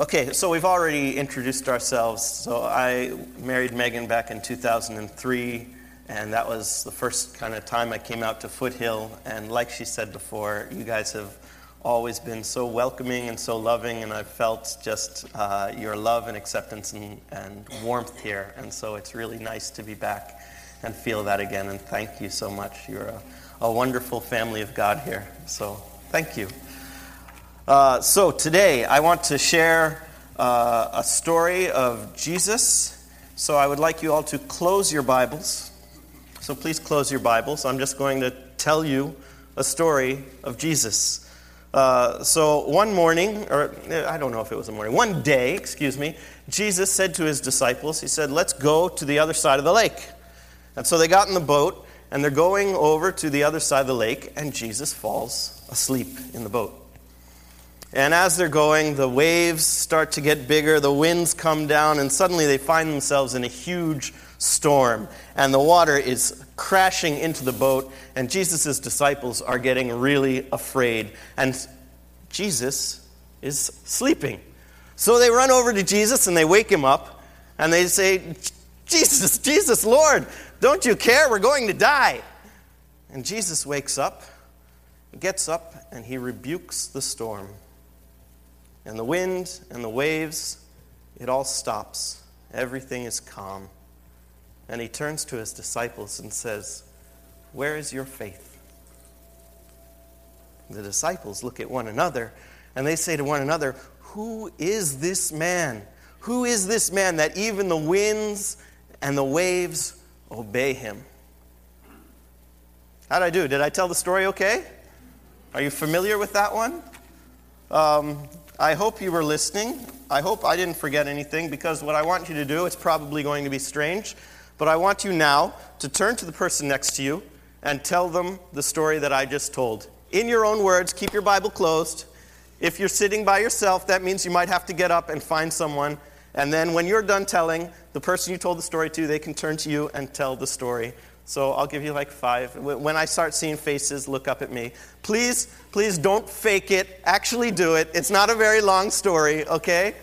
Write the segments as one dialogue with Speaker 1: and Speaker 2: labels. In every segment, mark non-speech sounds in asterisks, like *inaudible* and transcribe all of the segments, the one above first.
Speaker 1: Okay, so we've already introduced ourselves. So I married Megan back in 2003, and that was the first kind of time I came out to Foothill. And like she said before, you guys have always been so welcoming and so loving, and I've felt just uh, your love and acceptance and, and warmth here. And so it's really nice to be back and feel that again. And thank you so much. You're a, a wonderful family of God here. So thank you. Uh, so today I want to share uh, a story of Jesus. So I would like you all to close your Bibles. So please close your Bibles. I'm just going to tell you a story of Jesus. Uh, so one morning, or I don't know if it was a morning, one day, excuse me, Jesus said to his disciples, He said, Let's go to the other side of the lake. And so they got in the boat and they're going over to the other side of the lake, and Jesus falls asleep in the boat. And as they're going, the waves start to get bigger, the winds come down, and suddenly they find themselves in a huge storm. And the water is crashing into the boat, and Jesus' disciples are getting really afraid. And Jesus is sleeping. So they run over to Jesus and they wake him up, and they say, Jesus, Jesus, Lord, don't you care? We're going to die. And Jesus wakes up, gets up, and he rebukes the storm and the wind and the waves, it all stops. Everything is calm. And he turns to his disciples and says, Where is your faith? The disciples look at one another and they say to one another, Who is this man? Who is this man that even the winds and the waves obey him? How'd I do? Did I tell the story okay? Are you familiar with that one? Um, I hope you were listening. I hope I didn't forget anything because what I want you to do, it's probably going to be strange, but I want you now to turn to the person next to you and tell them the story that I just told. In your own words, keep your Bible closed. If you're sitting by yourself, that means you might have to get up and find someone. And then when you're done telling, the person you told the story to, they can turn to you and tell the story so I'll give you like five. When I start seeing faces, look up at me. Please, please don't fake it. Actually do it. It's not a very long story, okay?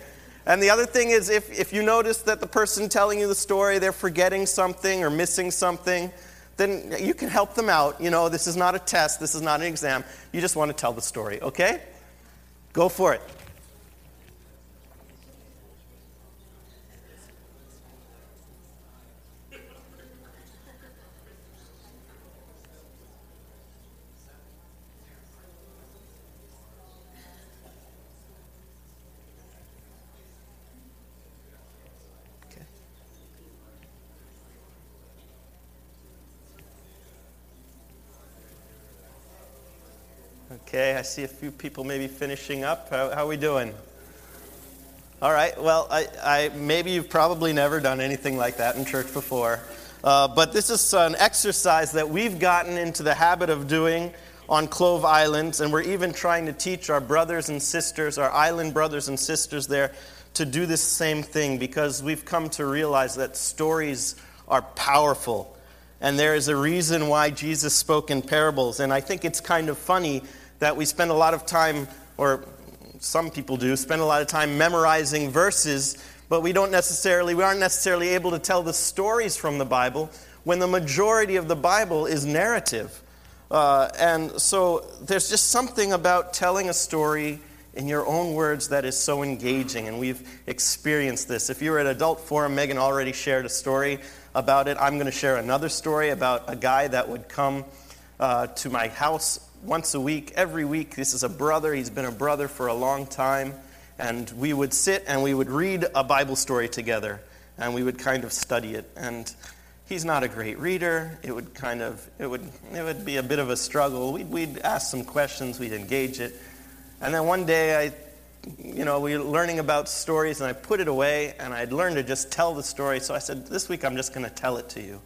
Speaker 1: And the other thing is, if, if you notice that the person telling you the story, they're forgetting something or missing something, then you can help them out. You know, this is not a test, this is not an exam. You just want to tell the story, okay? Go for it. Okay, I see a few people maybe finishing up. How, how are we doing? All right, well, I, I, maybe you've probably never done anything like that in church before. Uh, but this is an exercise that we've gotten into the habit of doing on Clove Islands, and we're even trying to teach our brothers and sisters, our island brothers and sisters there, to do this same thing because we've come to realize that stories are powerful. And there is a reason why Jesus spoke in parables. And I think it's kind of funny that we spend a lot of time, or some people do, spend a lot of time memorizing verses, but we don't necessarily, we aren't necessarily able to tell the stories from the Bible when the majority of the Bible is narrative. Uh, and so there's just something about telling a story in your own words that is so engaging, and we've experienced this. If you were at Adult Forum, Megan already shared a story about it. I'm going to share another story about a guy that would come uh, to my house once a week, every week. This is a brother. He's been a brother for a long time. And we would sit and we would read a Bible story together and we would kind of study it. And he's not a great reader. It would kind of, it would, it would be a bit of a struggle. We'd, we'd ask some questions, we'd engage it. And then one day I, you know, we were learning about stories and I put it away and I'd learned to just tell the story. So I said, this week I'm just going to tell it to you.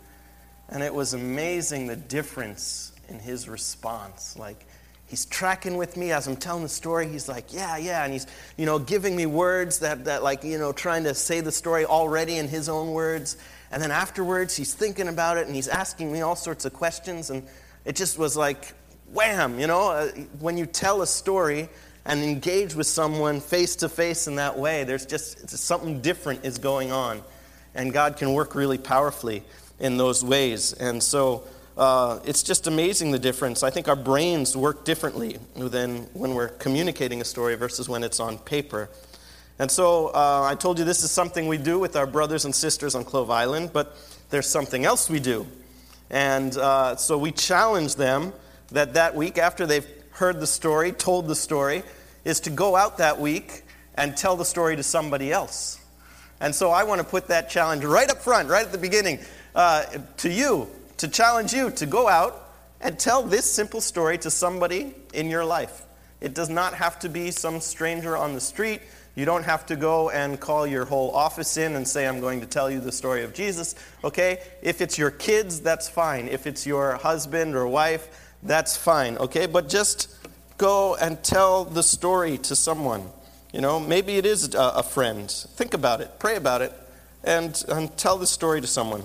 Speaker 1: And it was amazing the difference in his response. Like, he's tracking with me as I'm telling the story. He's like, yeah, yeah. And he's, you know, giving me words that, that like, you know, trying to say the story already in his own words. And then afterwards, he's thinking about it and he's asking me all sorts of questions. And it just was like, wham, you know, uh, when you tell a story and engage with someone face to face in that way, there's just something different is going on. And God can work really powerfully in those ways. And so uh, it's just amazing the difference. I think our brains work differently than when we're communicating a story versus when it's on paper. And so uh, I told you this is something we do with our brothers and sisters on Clove Island, but there's something else we do. And uh, so we challenge them that that week, after they've heard the story, told the story, is to go out that week and tell the story to somebody else. And so I want to put that challenge right up front, right at the beginning, uh, to you, to challenge you to go out and tell this simple story to somebody in your life. It does not have to be some stranger on the street. You don't have to go and call your whole office in and say, I'm going to tell you the story of Jesus. Okay? If it's your kids, that's fine. If it's your husband or wife, that's fine. Okay? But just go and tell the story to someone. You know, maybe it is a, friend. Think about it, pray about it, and, and tell the story to someone.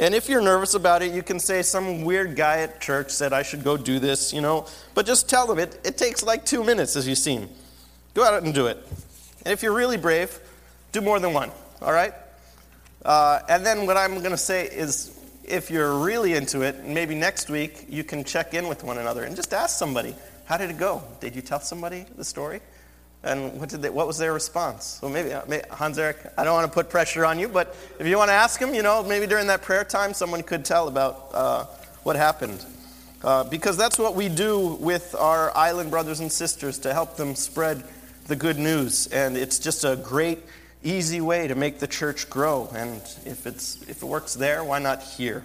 Speaker 1: And if you're nervous about it, you can say some weird guy at church said I should go do this, you know. But just tell them it, it takes like two minutes, as you've seen. Go out and do it. And if you're really brave, do more than one, all right? Uh, and then what I'm going to say is if you're really into it, maybe next week you can check in with one another and just ask somebody, how did it go? Did you tell somebody the story? And what, did they, what was their response? Well, maybe, uh, Hans Eric, I don't want to put pressure on you, but if you want to ask him, you know, maybe during that prayer time, someone could tell about uh, what happened. Uh, because that's what we do with our island brothers and sisters to help them spread the good news. And it's just a great, easy way to make the church grow. And if, it's, if it works there, why not here?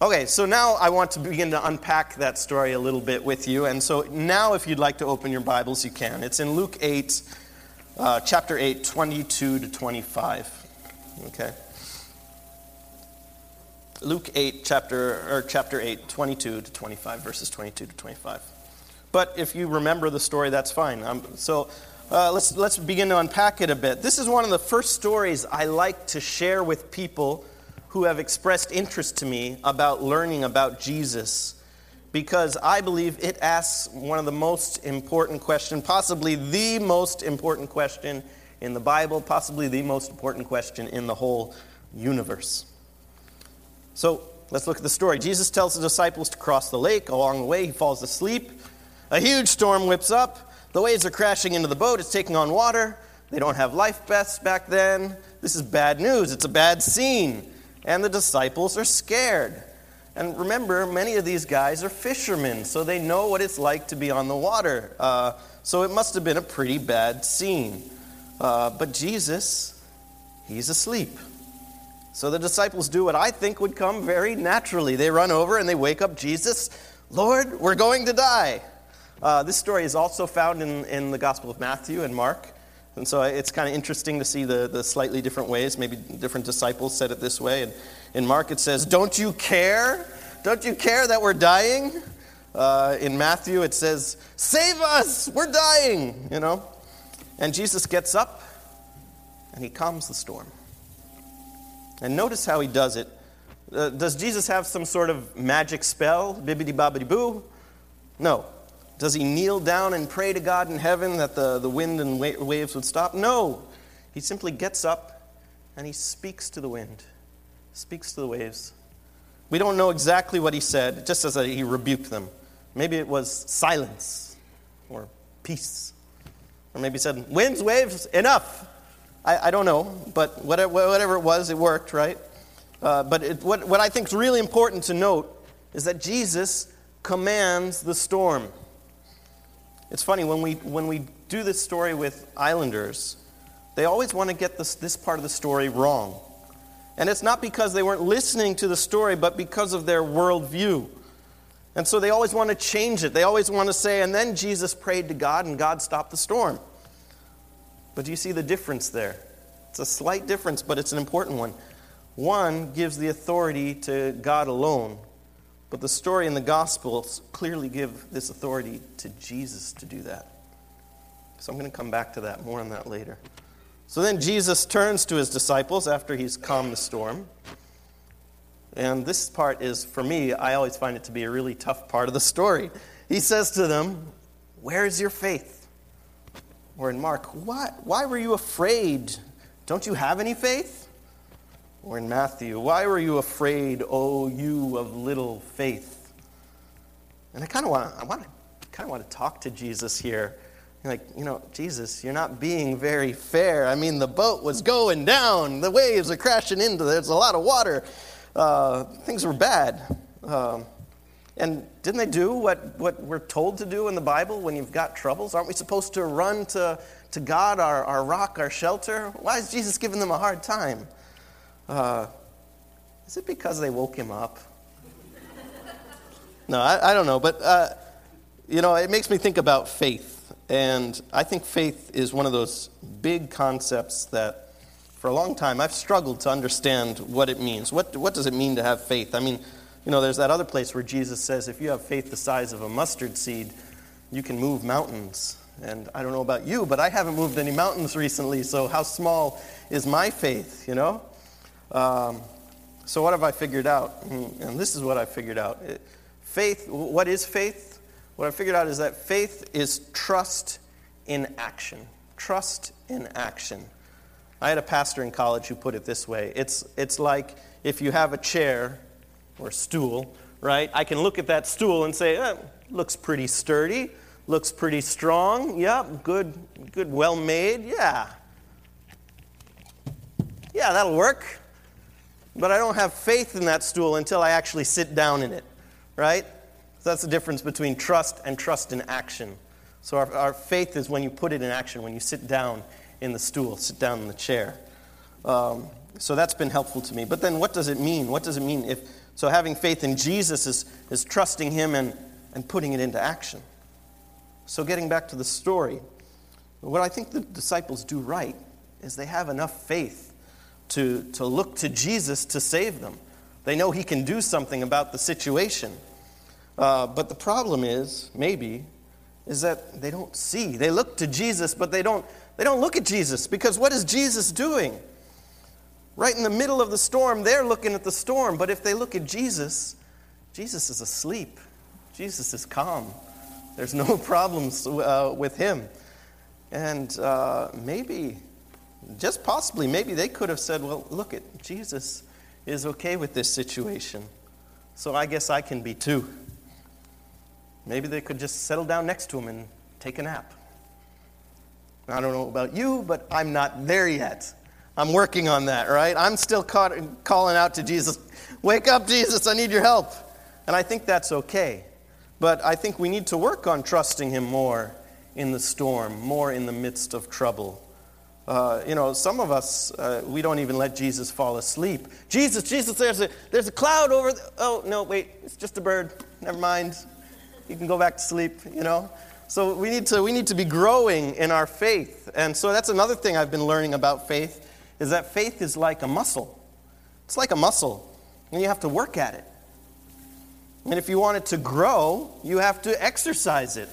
Speaker 1: Okay, so now I want to begin to unpack that story a little bit with you. And so now, if you'd like to open your Bibles, you can. It's in Luke 8, uh, chapter 8, 22 to 25. Okay? Luke 8, chapter, or chapter 8, 22 to 25, verses 22 to 25. But if you remember the story, that's fine. Um, so uh, let's, let's begin to unpack it a bit. This is one of the first stories I like to share with people who have expressed interest to me about learning about Jesus because I believe it asks one of the most important questions, possibly the most important question in the Bible, possibly the most important question in the whole universe. So let's look at the story. Jesus tells the disciples to cross the lake. Along the way, he falls asleep. A huge storm whips up. The waves are crashing into the boat. It's taking on water. They don't have life vests back then. This is bad news. It's a bad scene and the disciples are scared. And remember, many of these guys are fishermen, so they know what it's like to be on the water. Uh, so it must have been a pretty bad scene. Uh, but Jesus, he's asleep. So the disciples do what I think would come very naturally. They run over and they wake up Jesus. Lord, we're going to die. Uh, this story is also found in, in the Gospel of Matthew and Mark. And so it's kind of interesting to see the, the slightly different ways. Maybe different disciples said it this way. And in Mark, it says, Don't you care? Don't you care that we're dying? Uh, in Matthew, it says, Save us! We're dying! You know? And Jesus gets up and he calms the storm. And notice how he does it. Uh, does Jesus have some sort of magic spell? Bibbidi bobbidi boo? No. Does he kneel down and pray to God in heaven that the, the wind and wa- waves would stop? No. He simply gets up and he speaks to the wind, speaks to the waves. We don't know exactly what he said, just as he rebuked them. Maybe it was silence or peace. Or maybe he said, Winds, waves, enough. I, I don't know, but whatever, whatever, it was, it worked, right? Uh, but it, what, what I think is really important to note is that Jesus commands the storm. It's funny, when we, when we do this story with islanders, they always want to get this, this part of the story wrong. And it's not because they weren't listening to the story, but because of their worldview. And so they always want to change it. They always want to say, and then Jesus prayed to God and God stopped the storm. But do you see the difference there? It's a slight difference, but it's an important one. One gives the authority to God alone, but the story in the Gospels clearly give this authority to Jesus to do that. So I'm going to come back to that, more on that later. So then Jesus turns to his disciples after he's calmed the storm. And this part is, for me, I always find it to be a really tough part of the story. He says to them, Where is your faith? Or in Mark, why, why were you afraid? Don't you have any faith? Or in Matthew, why were you afraid, O you of little faith? And I kind of want to, I want to kind of want to talk to Jesus here. Like, you know, Jesus, you're not being very fair. I mean, the boat was going down, the waves are crashing into, there's a lot of water. Uh, things were bad. Um, and didn't they do what, what we're told to do in the Bible when you've got troubles? Aren't we supposed to run to, to God, our, our rock, our shelter? Why is Jesus giving them a hard time? Uh, is it because they woke him up? no, I, I don't know. But, uh, you know, it makes me think about faith. And I think faith is one of those big concepts that for a long time I've struggled to understand what it means. What, what does it mean to have faith? I mean, you know, there's that other place where Jesus says if you have faith the size of a mustard seed, you can move mountains. And I don't know about you, but I haven't moved any mountains recently, so how small is my faith, you know? Um, so, what have I figured out? And this is what I figured out. Faith, what is faith? What I figured out is that faith is trust in action. Trust in action. I had a pastor in college who put it this way it's, it's like if you have a chair or a stool, right? I can look at that stool and say, eh, looks pretty sturdy, looks pretty strong, yep, good, good, well made, yeah. Yeah, that'll work but I don't have faith in that stool until I actually sit down in it, right? So that's the difference between trust and trust in action. So our, our faith is when you put it in action, when you sit down in the stool, sit down in the chair. Um, so that's been helpful to me. But then what does it mean? What does it mean if so having faith in Jesus is, is trusting him and, and putting it into action. So getting back to the story, what I think the disciples do right is they have enough faith to, to look to Jesus to save them. They know He can do something about the situation. Uh, but the problem is, maybe, is that they don't see. They look to Jesus, but they don't, they don't look at Jesus because what is Jesus doing? Right in the middle of the storm, they're looking at the storm. But if they look at Jesus, Jesus is asleep. Jesus is calm. There's no *laughs* problems uh, with him. And uh, maybe just possibly, maybe they could have said, well, look, at Jesus is okay with this situation, so I guess I can be too. Maybe they could just settle down next to him and take a nap. I don't know about you, but I'm not there yet. I'm working on that, right? I'm still caught, calling out to Jesus, Wake up, Jesus, I need your help. And I think that's okay. But I think we need to work on trusting Him more in the storm, more in the midst of trouble. Uh, you know, some of us, uh, we don't even let Jesus fall asleep. Jesus, Jesus, there's a, there's a cloud over. Oh, no, wait, it's just a bird. Never mind. You can go back to sleep, you know? So we need to, we need to be growing in our faith. And so that's another thing I've been learning about faith is that faith is like a muscle. It's like a muscle, and you have to work at it. And if you want it to grow, you have to exercise it.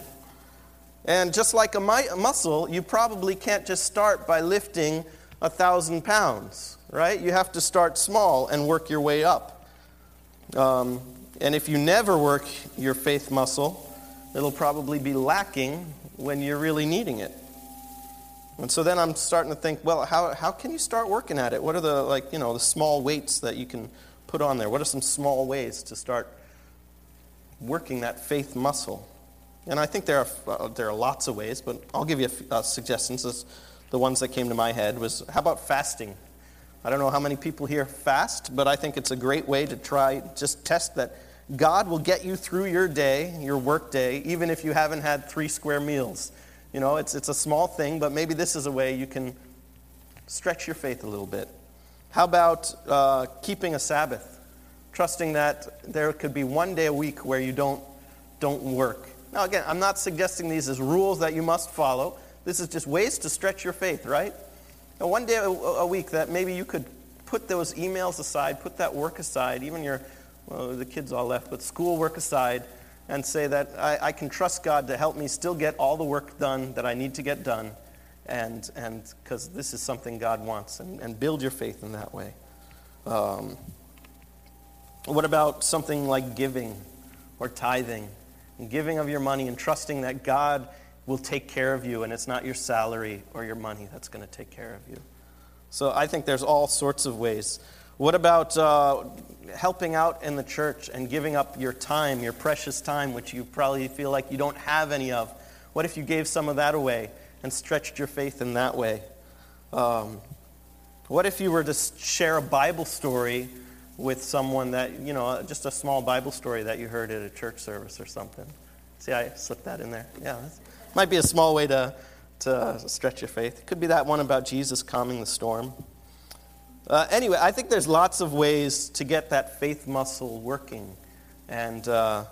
Speaker 1: And just like a muscle, you probably can't just start by lifting a thousand pounds, right? You have to start small and work your way up. Um, and if you never work your faith muscle, it'll probably be lacking when you're really needing it. And so then I'm starting to think, well, how, how can you start working at it? What are the like, you know, the small weights that you can put on there? What are some small ways to start working that faith muscle? And I think there are, uh, there are lots of ways, but I'll give you uh, suggestions. the ones that came to my head was how about fasting? I don't know how many people here fast, but I think it's a great way to try, just test that God will get you through your day, your work day, even if you haven't had three square meals. You know, it's, it's a small thing, but maybe this is a way you can stretch your faith a little bit. How about uh, keeping a Sabbath? Trusting that there could be one day a week where you don't, don't work now, again, I'm not suggesting these as rules that you must follow. This is just ways to stretch your faith, right? Now, one day a, week that maybe you could put those emails aside, put that work aside, even your, well, the kids all left, but school work aside, and say that I, I can trust God to help me still get all the work done that I need to get done, and and because this is something God wants, and, and build your faith in that way. Um, what about something like giving or tithing? And giving of your money and trusting that God will take care of you, and it's not your salary or your money that's going to take care of you. So I think there's all sorts of ways. What about uh, helping out in the church and giving up your time, your precious time, which you probably feel like you don't have any of? What if you gave some of that away and stretched your faith in that way? Um, what if you were to share a Bible story with someone that, you know, just a small Bible story that you heard at a church service or something? See, I slipped that in there. Yeah, might be a small way to, to stretch your faith. It could be that one about Jesus calming the storm. Uh, anyway, I think there's lots of ways to get that faith muscle working. And, uh,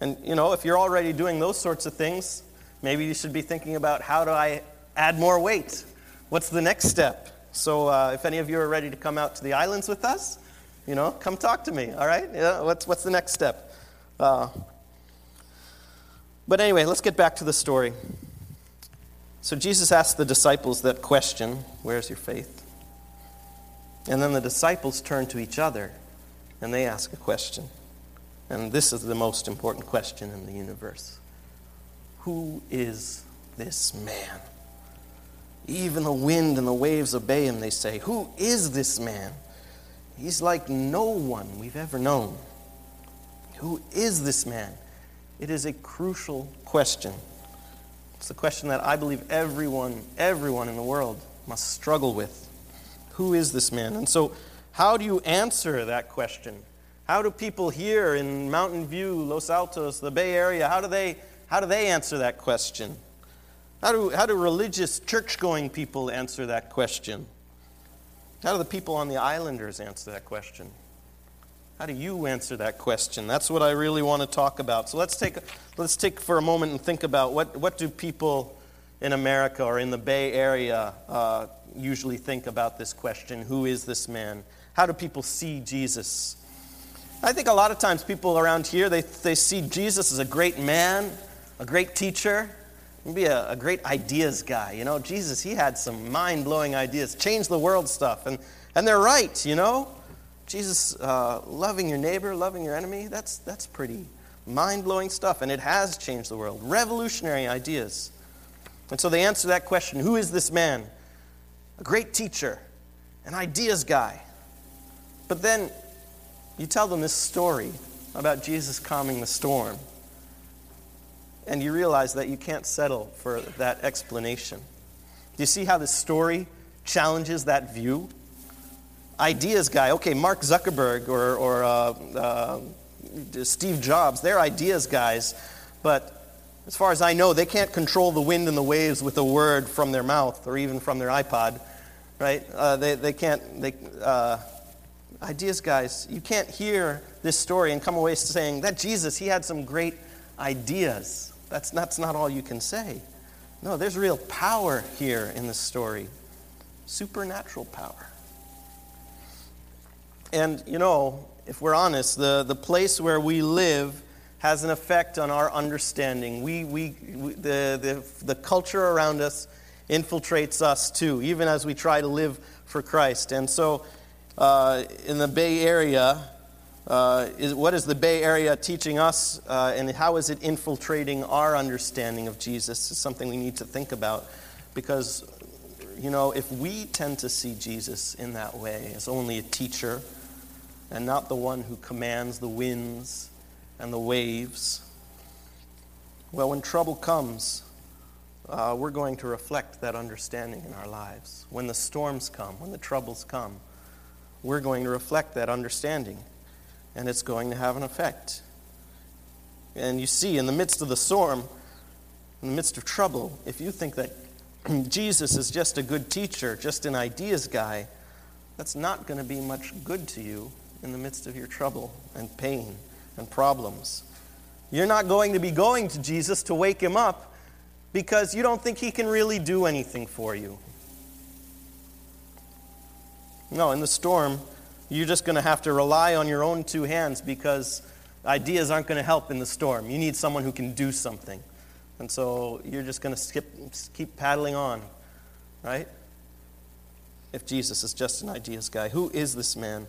Speaker 1: and, you know, if you're already doing those sorts of things, maybe you should be thinking about how do I add more weight? What's the next step? So, uh, if any of you are ready to come out to the islands with us, you know, come talk to me, all right? Yeah, what's, what's the next step? Uh, but anyway, let's get back to the story. So Jesus asked the disciples that question Where's your faith? And then the disciples turn to each other and they ask a question. And this is the most important question in the universe Who is this man? Even the wind and the waves obey him, they say. Who is this man? He's like no one we've ever known. Who is this man? It is a crucial question. It's the question that I believe everyone, everyone in the world must struggle with. Who is this man? And so, how do you answer that question? How do people here in Mountain View, Los Altos, the Bay Area, how do they, how do they answer that question? How do, how do religious, church going people answer that question? How do the people on the islanders answer that question? How do you answer that question? That's what I really want to talk about. So let's take, let's take for a moment and think about what, what do people in America or in the Bay Area uh, usually think about this question Who is this man? How do people see Jesus? I think a lot of times people around here, they, they see Jesus as a great man, a great teacher, maybe a, a great ideas guy. You know, Jesus, he had some mind blowing ideas, change the world stuff. And, and they're right, you know. Jesus, uh, loving your neighbor, loving your enemy, that's, that's pretty mind blowing stuff, and it has changed the world. Revolutionary ideas. And so they answer that question Who is this man? A great teacher, an ideas guy. But then you tell them this story about Jesus calming the storm, and you realize that you can't settle for that explanation. Do you see how this story challenges that view? ideas guy. Okay, Mark Zuckerberg or, or uh, uh, Steve Jobs, they're ideas guys, but as far as I know, they can't control the wind and the waves with a word from their mouth or even from their iPod, right? Uh, they, they can't, they, uh, ideas guys, you can't hear this story and come away saying that Jesus, he had some great ideas. That's, that's not all you can say. No, there's real power here in this story supernatural power. And, you know, if we're honest, the, the place where we live has an effect on our understanding. We, we, we, the, the, the culture around us infiltrates us too, even as we try to live for Christ. And so, uh, in the Bay Area, uh, is, what is the Bay Area teaching us, uh, and how is it infiltrating our understanding of Jesus? Is something we need to think about. Because, you know, if we tend to see Jesus in that way, as only a teacher, and not the one who commands the winds and the waves. Well, when trouble comes, uh, we're going to reflect that understanding in our lives. When the storms come, when the troubles come, we're going to reflect that understanding, and it's going to have an effect. And you see, in the midst of the storm, in the midst of trouble, if you think that *clears throat* Jesus is just a good teacher, just an ideas guy, that's not going to be much good to you in the midst of your trouble and pain and problems. You're not going to be going to Jesus to wake him up because you don't think he can really do anything for you. No, in the storm, you're just going to have to rely on your own two hands because ideas aren't going to help in the storm. You need someone who can do something. And so you're just going to skip, keep paddling on, right? If Jesus is just an ideas guy, who is this man?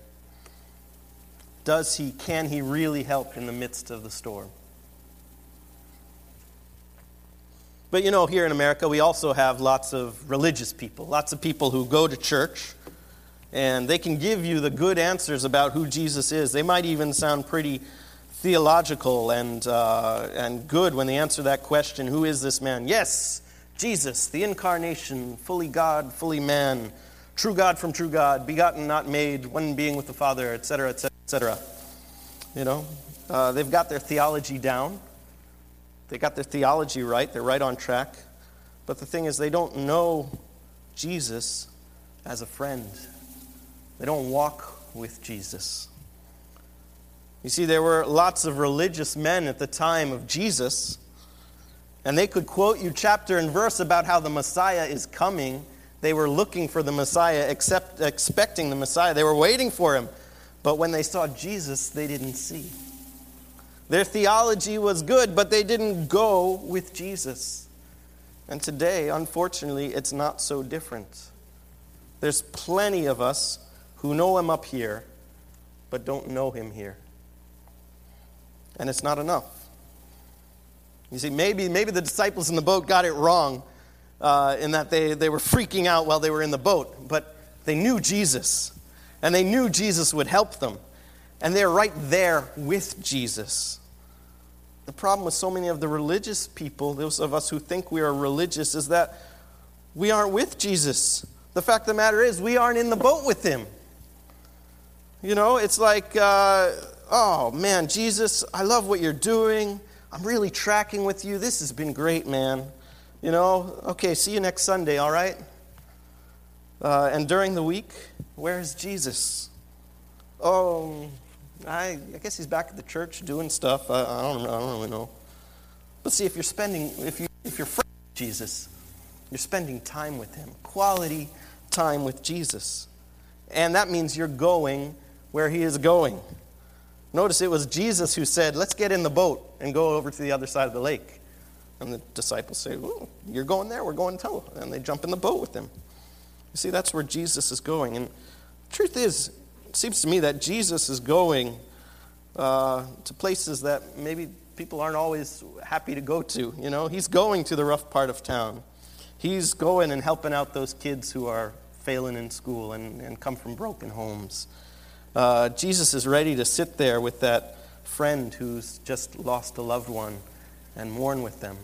Speaker 1: Does he, can he really help in the midst of the storm? But you know, here in America, we also have lots of religious people, lots of people who go to church, and they can give you the good answers about who Jesus is. They might even sound pretty theological and, uh, and good when they answer that question Who is this man? Yes, Jesus, the incarnation, fully God, fully man, true God from true God, begotten, not made, one being with the Father, etc., etc., etc. You know, uh, they've got their theology down. They got their theology right. They're right on track. But the thing is, they don't know Jesus as a friend. They don't walk with Jesus. You see, there were lots of religious men at the time of Jesus, and they could quote you chapter and verse about how the Messiah is coming. They were looking for the Messiah, except, expecting the Messiah. They were waiting for him. But when they saw Jesus, they didn't see. Their theology was good, but they didn't go with Jesus. And today, unfortunately, it's not so different. There's plenty of us who know him up here, but don't know him here. And it's not enough. You see, maybe, maybe the disciples in the boat got it wrong uh, in that they, they were freaking out while they were in the boat, but they knew Jesus, and they knew Jesus would help them. And they're right there with Jesus. The problem with so many of the religious people, those of us who think we are religious, is that we aren't with Jesus. The fact of the matter is, we aren't in the boat with him. You know, it's like, uh, oh man, Jesus, I love what you're doing. I'm really tracking with you. This has been great, man. You know, okay, see you next Sunday, all right? Uh, and during the week, where's Jesus? Oh, I, I guess he's back at the church doing stuff. I, I, don't, I don't really know. But see, if you're spending, if, you, if you're friends with Jesus, you're spending time with him, quality time with Jesus. And that means you're going where he is going. Notice it was Jesus who said, Let's get in the boat and go over to the other side of the lake. And the disciples say, You're going there, we're going too. And they jump in the boat with him. You see, that's where Jesus is going. And the truth is, it seems to me that Jesus is going uh, to places that maybe people aren't always happy to go to. You know, he's going to the rough part of town. He's going and helping out those kids who are failing in school and, and come from broken homes. Uh, Jesus is ready to sit there with that friend who's just lost a loved one and mourn with them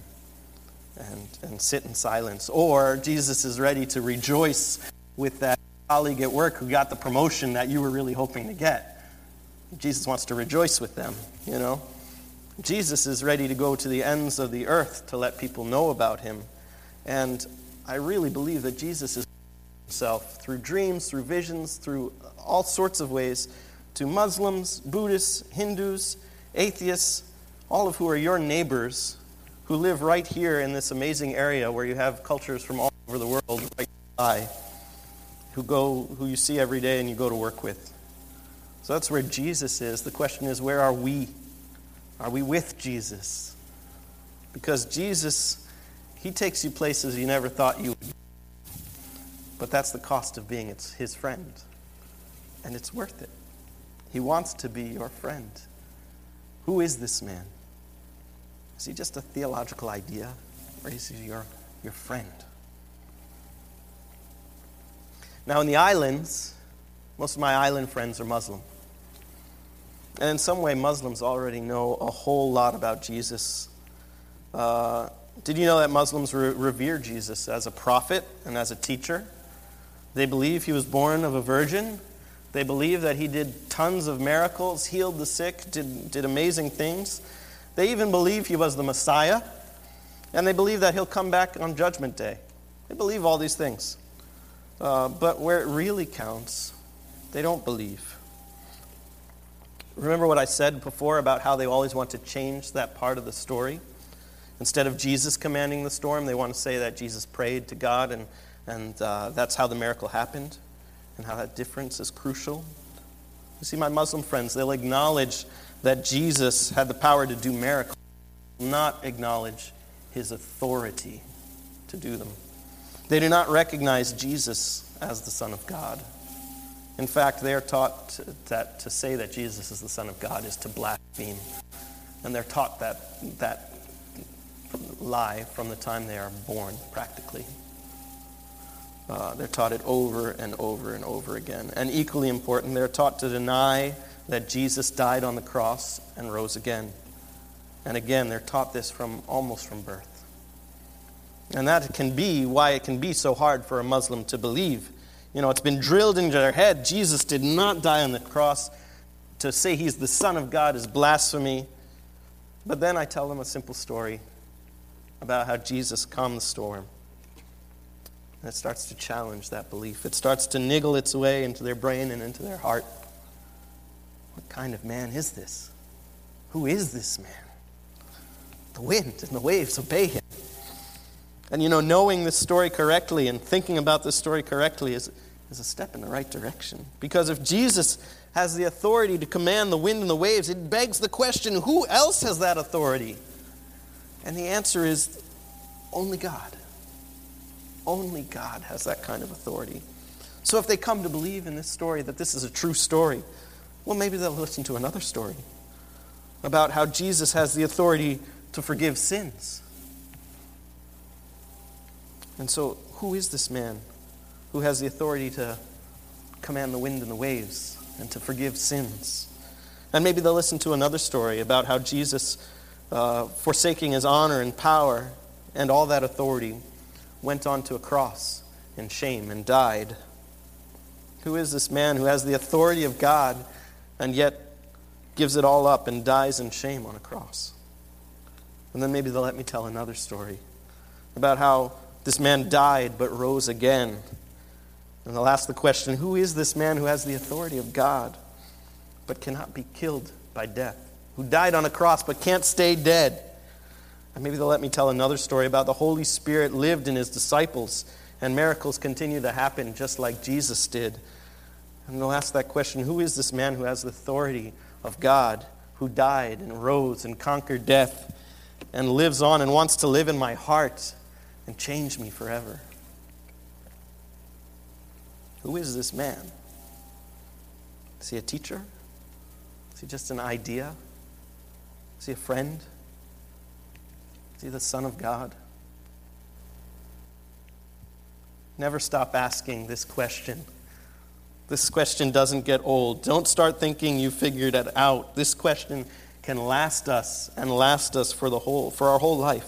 Speaker 1: and, and sit in silence. Or Jesus is ready to rejoice with that colleague at work who got the promotion that you were really hoping to get. Jesus wants to rejoice with them, you know. Jesus is ready to go to the ends of the earth to let people know about him. And I really believe that Jesus is himself through dreams, through visions, through all sorts of ways to Muslims, Buddhists, Hindus, atheists, all of who are your neighbors who live right here in this amazing area where you have cultures from all over the world right by who go who you see every day and you go to work with. So that's where Jesus is. The question is where are we? Are we with Jesus? Because Jesus he takes you places you never thought you would. But that's the cost of being his friend. And it's worth it. He wants to be your friend. Who is this man? Is he just a theological idea? Or is he your, your friend? Now, in the islands, most of my island friends are Muslim. And in some way, Muslims already know a whole lot about Jesus. Uh, did you know that Muslims re- revere Jesus as a prophet and as a teacher? They believe he was born of a virgin. They believe that he did tons of miracles, healed the sick, did, did amazing things. They even believe he was the Messiah. And they believe that he'll come back on Judgment Day. They believe all these things. Uh, but where it really counts, they don't believe. Remember what I said before about how they always want to change that part of the story? Instead of Jesus commanding the storm, they want to say that Jesus prayed to God and, and uh, that's how the miracle happened and how that difference is crucial. You see, my Muslim friends, they'll acknowledge that Jesus had the power to do miracles, not acknowledge his authority to do them. They do not recognize Jesus as the Son of God. In fact, they are taught that to say that Jesus is the Son of God is to blaspheme. And they're taught that, that lie from the time they are born, practically. Uh, they're taught it over and over and over again. And equally important, they're taught to deny that Jesus died on the cross and rose again. And again, they're taught this from almost from birth. And that can be why it can be so hard for a Muslim to believe. You know, it's been drilled into their head Jesus did not die on the cross. To say he's the Son of God is blasphemy. But then I tell them a simple story about how Jesus calmed the storm. It starts to challenge that belief. It starts to niggle its way into their brain and into their heart. What kind of man is this? Who is this man? The wind and the waves obey him. And you know, knowing this story correctly and thinking about this story correctly is, is a step in the right direction. Because if Jesus has the authority to command the wind and the waves, it begs the question who else has that authority? And the answer is only God. Only God has that kind of authority. So if they come to believe in this story that this is a true story, well, maybe they'll listen to another story about how Jesus has the authority to forgive sins. And so, who is this man who has the authority to command the wind and the waves and to forgive sins? And maybe they'll listen to another story about how Jesus, uh, forsaking his honor and power and all that authority, went onto a cross in shame and died. Who is this man who has the authority of God and yet gives it all up and dies in shame on a cross? And then maybe they'll let me tell another story about how this man died but rose again. And they'll ask the question who is this man who has the authority of God but cannot be killed by death? Who died on a cross but can't stay dead? And maybe they'll let me tell another story about the Holy Spirit lived in his disciples and miracles continue to happen just like Jesus did. And they'll ask that question who is this man who has the authority of God, who died and rose and conquered death and lives on and wants to live in my heart? and change me forever. Who is this man? Is he a teacher? Is he just an idea? Is he a friend? Is he the Son of God? Never stop asking this question. This question doesn't get old. Don't start thinking you figured it out. This question can last us and last us for the whole for our whole life.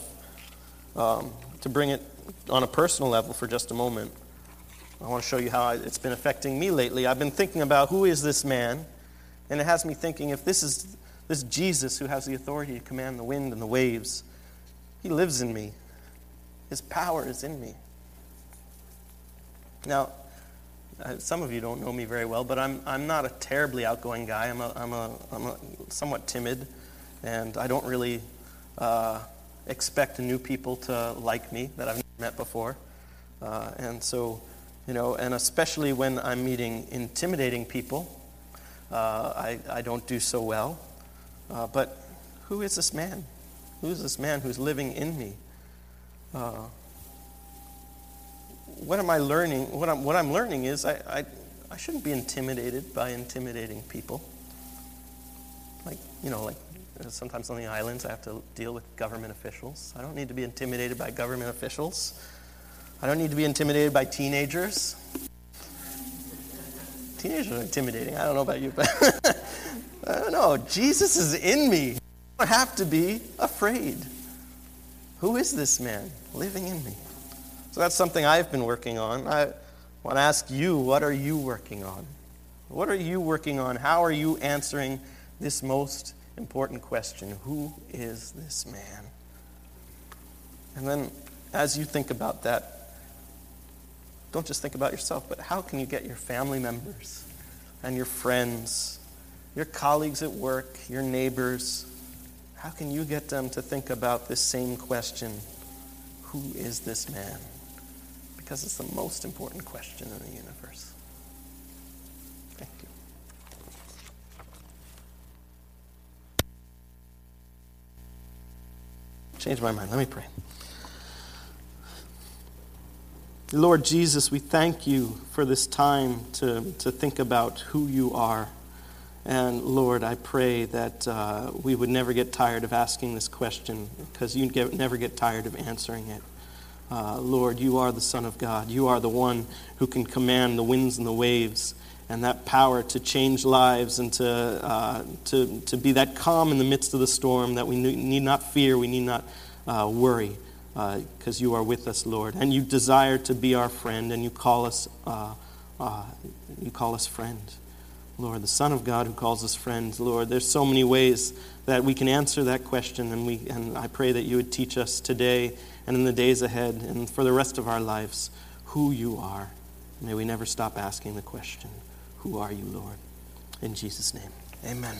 Speaker 1: Um, to bring it on a personal level for just a moment, I want to show you how it's been affecting me lately. I've been thinking about who is this man, and it has me thinking if this is this Jesus who has the authority to command the wind and the waves, he lives in me. His power is in me. Now, uh, some of you don't know me very well, but I'm, I'm not a terribly outgoing guy. I'm, a, I'm, a, I'm a somewhat timid, and I don't really uh, expect new people to like me that I've never met before. Uh, and so, you know, and especially when I'm meeting intimidating people, uh, I, I don't do so well. Uh, but who is this man? Who is this man who's living in me? Uh, what am I learning? What I'm, what I'm learning is I, I, I shouldn't be intimidated by intimidating people. Like, you know, like Sometimes on the islands, I have to deal with government officials. I don't need to be intimidated by government officials. I don't need to be intimidated by teenagers. Teenagers are intimidating. I don't know about you, but *laughs* I don't know. Jesus is in me. Don't have to be afraid. Who is this man living in me? So that's something I've been working on. I want to ask you, what are you working on? What are you working on? How are you answering this most important question Who is this man? And then, as you think about that, don't just think about yourself, but how can you get your family members and your friends, your colleagues at work, your neighbors, how can you get them to think about this same question Who is this man? Because it's the most important question in the universe. Thank you. Change my mind. Let me pray. Lord Jesus, we thank you for this time to, to think about who you are And Lord, I pray that uh, we would never get tired of asking this question because you get, never get tired of answering it. Uh, Lord, you are the Son of God. You are the one who can command the winds and the waves and that power to change lives and to, uh, to, to be that calm in the midst of the storm that we need not fear, we need not uh, worry, because uh, you are with us, Lord. And you desire to be our friend, and you call us, uh, uh, you call us friend. Lord, the Son of God who calls us friends, Lord. There's so many ways that we can answer that question, and, we, and I pray that you would teach us today and in the days ahead and for the rest of our lives who you are. May we never stop asking the question. Who are you, Lord? In Jesus' name, amen.